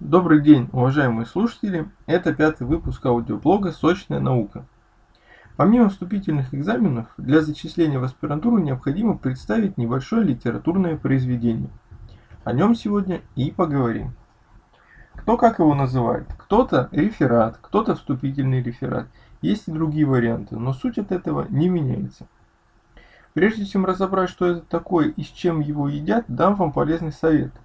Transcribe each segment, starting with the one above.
Добрый день, уважаемые слушатели! Это пятый выпуск аудиоблога «Сочная наука». Помимо вступительных экзаменов, для зачисления в аспирантуру необходимо представить небольшое литературное произведение. О нем сегодня и поговорим. Кто как его называет? Кто-то реферат, кто-то вступительный реферат. Есть и другие варианты, но суть от этого не меняется. Прежде чем разобрать, что это такое и с чем его едят, дам вам полезный совет –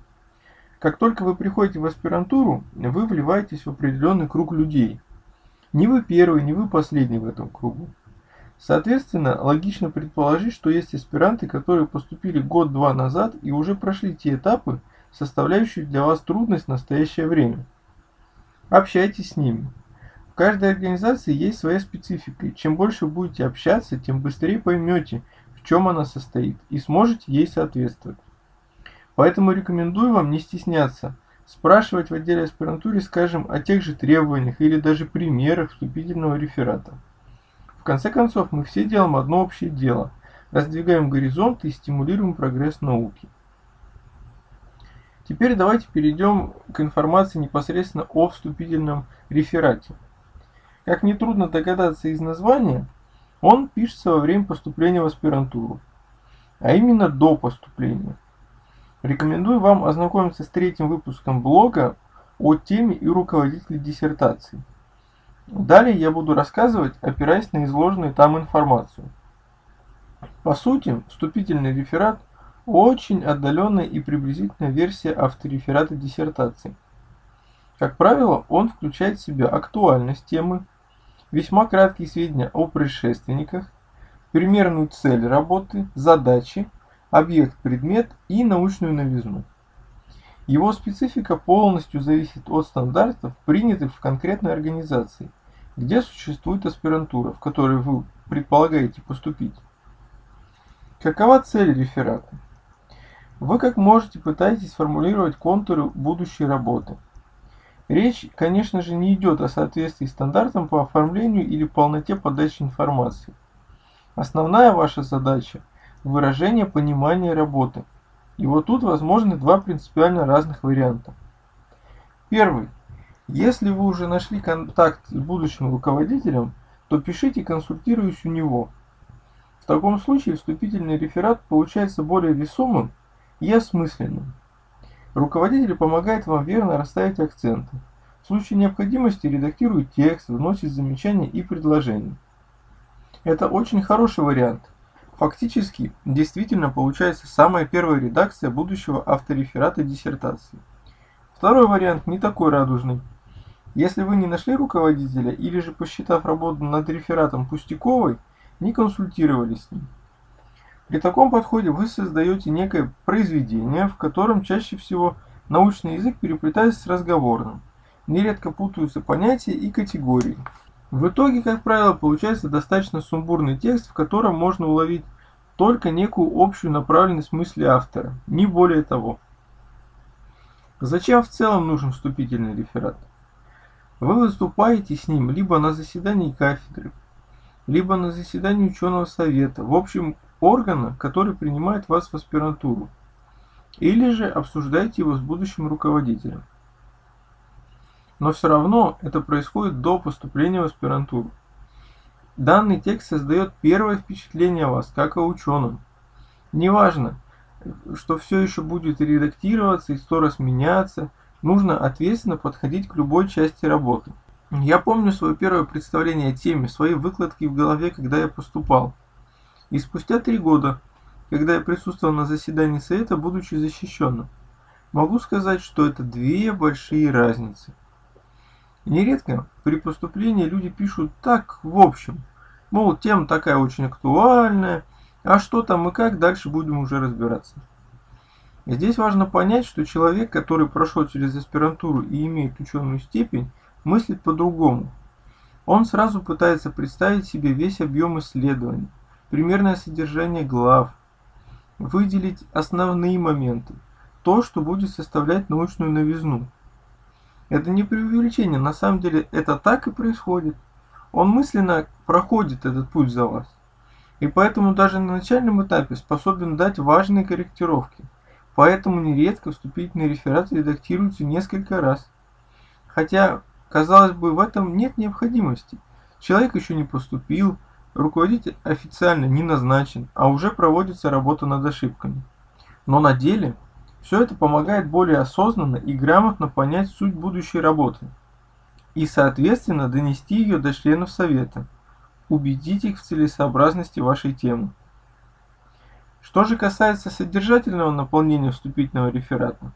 как только вы приходите в аспирантуру, вы вливаетесь в определенный круг людей. Не вы первый, не вы последний в этом кругу. Соответственно, логично предположить, что есть аспиранты, которые поступили год-два назад и уже прошли те этапы, составляющие для вас трудность в настоящее время. Общайтесь с ними. В каждой организации есть своя специфика, и чем больше будете общаться, тем быстрее поймете, в чем она состоит, и сможете ей соответствовать. Поэтому рекомендую вам не стесняться, спрашивать в отделе аспирантуры, скажем, о тех же требованиях или даже примерах вступительного реферата. В конце концов, мы все делаем одно общее дело – раздвигаем горизонты и стимулируем прогресс науки. Теперь давайте перейдем к информации непосредственно о вступительном реферате. Как нетрудно догадаться из названия, он пишется во время поступления в аспирантуру, а именно до поступления – Рекомендую вам ознакомиться с третьим выпуском блога о теме и руководителе диссертации. Далее я буду рассказывать, опираясь на изложенную там информацию. По сути, вступительный реферат – очень отдаленная и приблизительная версия автореферата диссертации. Как правило, он включает в себя актуальность темы, весьма краткие сведения о предшественниках, примерную цель работы, задачи, объект, предмет и научную новизну. Его специфика полностью зависит от стандартов, принятых в конкретной организации, где существует аспирантура, в которой вы предполагаете поступить. Какова цель реферата? Вы как можете пытаетесь сформулировать контуры будущей работы. Речь, конечно же, не идет о соответствии стандартам по оформлению или полноте подачи информации. Основная ваша задача выражение понимания работы. И вот тут возможны два принципиально разных варианта. Первый. Если вы уже нашли контакт с будущим руководителем, то пишите консультируясь у него. В таком случае вступительный реферат получается более весомым и осмысленным. Руководитель помогает вам верно расставить акценты. В случае необходимости редактирует текст, вносит замечания и предложения. Это очень хороший вариант – Фактически, действительно получается самая первая редакция будущего автореферата диссертации. Второй вариант не такой радужный. Если вы не нашли руководителя или же посчитав работу над рефератом пустяковой, не консультировались с ним. При таком подходе вы создаете некое произведение, в котором чаще всего научный язык переплетается с разговорным. Нередко путаются понятия и категории. В итоге, как правило, получается достаточно сумбурный текст, в котором можно уловить только некую общую направленность мысли автора, не более того. Зачем в целом нужен вступительный реферат? Вы выступаете с ним либо на заседании кафедры, либо на заседании ученого совета, в общем, органа, который принимает вас в аспирантуру, или же обсуждаете его с будущим руководителем. Но все равно это происходит до поступления в аспирантуру. Данный текст создает первое впечатление о вас, как о ученом. Неважно, что все еще будет редактироваться и сто раз меняться, нужно ответственно подходить к любой части работы. Я помню свое первое представление о теме, свои выкладки в голове, когда я поступал. И спустя три года, когда я присутствовал на заседании совета, будучи защищенным, могу сказать, что это две большие разницы. Нередко при поступлении люди пишут так в общем, мол, тема такая очень актуальная, а что там и как, дальше будем уже разбираться. Здесь важно понять, что человек, который прошел через аспирантуру и имеет ученую степень, мыслит по-другому. Он сразу пытается представить себе весь объем исследований, примерное содержание глав, выделить основные моменты, то, что будет составлять научную новизну. Это не преувеличение, на самом деле это так и происходит. Он мысленно проходит этот путь за вас. И поэтому даже на начальном этапе способен дать важные корректировки. Поэтому нередко вступительные рефераты редактируются несколько раз, Хотя, казалось бы, в этом нет необходимости. Человек еще не поступил, руководитель официально не назначен, а уже проводится работа над ошибками. Но на деле все это помогает более осознанно и грамотно понять суть будущей работы и, соответственно, донести ее до членов Совета, убедить их в целесообразности вашей темы. Что же касается содержательного наполнения вступительного реферата,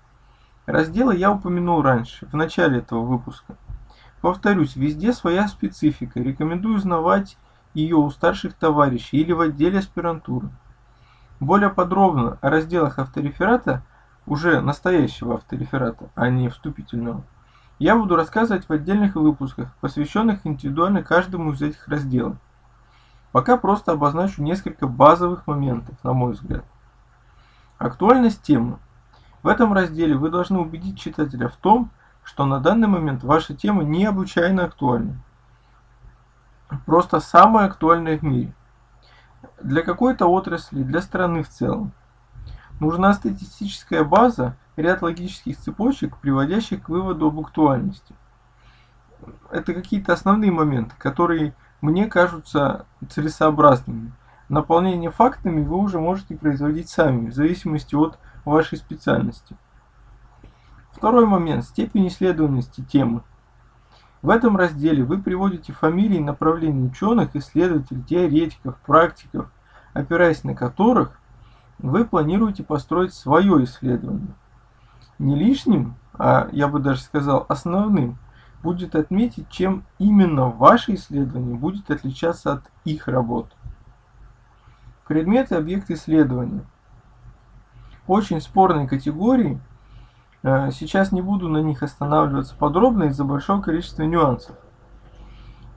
разделы я упомянул раньше, в начале этого выпуска. Повторюсь, везде своя специфика, рекомендую узнавать ее у старших товарищей или в отделе аспирантуры. Более подробно о разделах автореферата, уже настоящего автореферата, а не вступительного, я буду рассказывать в отдельных выпусках, посвященных индивидуально каждому из этих разделов. Пока просто обозначу несколько базовых моментов, на мой взгляд. Актуальность темы. В этом разделе вы должны убедить читателя в том, что на данный момент ваша тема необычайно актуальна. Просто самая актуальная в мире. Для какой-то отрасли, для страны в целом. Нужна статистическая база, ряд логических цепочек, приводящих к выводу об актуальности. Это какие-то основные моменты, которые мне кажутся целесообразными. Наполнение фактами вы уже можете производить сами, в зависимости от вашей специальности. Второй момент – степень исследованности темы. В этом разделе вы приводите фамилии и направления ученых, исследователей, теоретиков, практиков, опираясь на которых вы планируете построить свое исследование. Не лишним, а я бы даже сказал основным, будет отметить, чем именно ваше исследование будет отличаться от их работ. Предметы и объекты исследования. Очень спорные категории. Э, сейчас не буду на них останавливаться подробно из-за большого количества нюансов.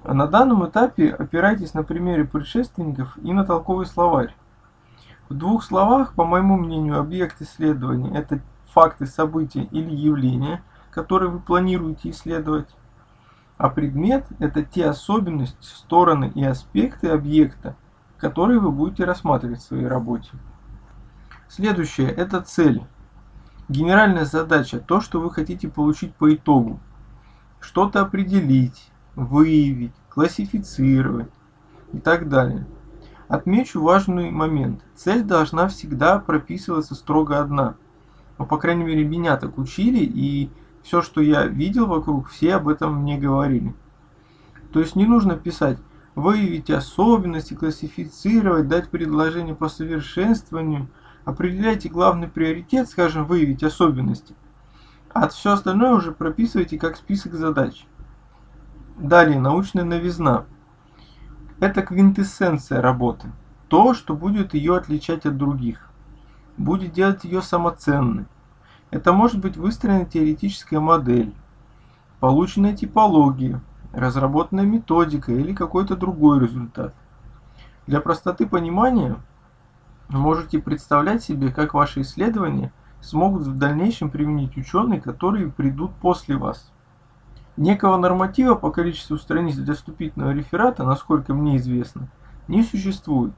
На данном этапе опирайтесь на примеры предшественников и на толковый словарь. В двух словах, по моему мнению, объект исследования – это факты, события или явления, которые вы планируете исследовать. А предмет – это те особенности, стороны и аспекты объекта, которые вы будете рассматривать в своей работе. Следующее – это цель. Генеральная задача – то, что вы хотите получить по итогу. Что-то определить, выявить, классифицировать и так далее. Отмечу важный момент. Цель должна всегда прописываться строго одна. Ну, по крайней мере, меня так учили, и все, что я видел вокруг, все об этом мне говорили. То есть не нужно писать выявить особенности, классифицировать, дать предложение по совершенствованию, определяйте главный приоритет, скажем, выявить особенности, а все остальное уже прописывайте как список задач. Далее, научная новизна. Это квинтэссенция работы. То, что будет ее отличать от других. Будет делать ее самоценной. Это может быть выстроена теоретическая модель, полученная типология, разработанная методика или какой-то другой результат. Для простоты понимания можете представлять себе, как ваши исследования смогут в дальнейшем применить ученые, которые придут после вас. Некого норматива по количеству страниц для вступительного реферата, насколько мне известно, не существует.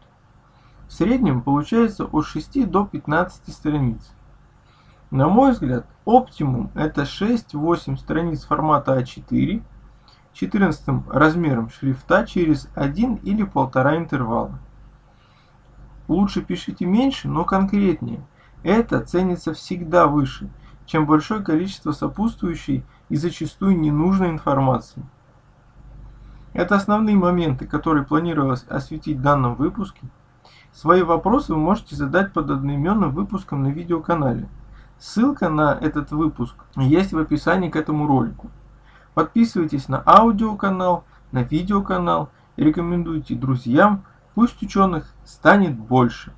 В среднем получается от 6 до 15 страниц. На мой взгляд, оптимум это 6-8 страниц формата А4, 14 размером шрифта через 1 или 1,5 интервала. Лучше пишите меньше, но конкретнее. Это ценится всегда выше, чем большое количество сопутствующей и зачастую ненужной информации. Это основные моменты, которые планировалось осветить в данном выпуске. Свои вопросы вы можете задать под одноименным выпуском на видеоканале. Ссылка на этот выпуск есть в описании к этому ролику. Подписывайтесь на аудиоканал, на видеоканал и рекомендуйте друзьям, пусть ученых станет больше.